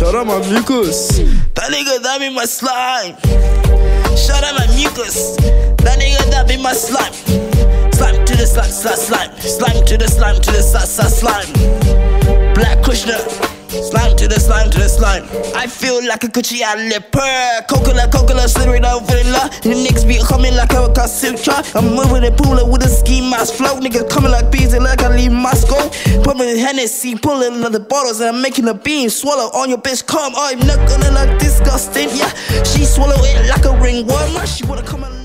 Shout out my mucus. That nigga that be my slime. Shout out my mucus. That nigga that be my slime. Slime to the slime, slime, slime. Slime to the slime, to the slime, slime, slime. Black Kushner. Slime to the slime to the slime. I feel like a Gucci ad leper. Coconut, slithering the niggas be coming like I a Kasutra. I'm moving the puller with a ski mask flow. Niggas coming like bees and like I leave Moscow. Pumping Hennessy, pulling another bottles, and I'm making a bean swallow on your bitch. Come, I'm not gonna look disgusting. Yeah, she swallow it like a ringworm. She wanna come and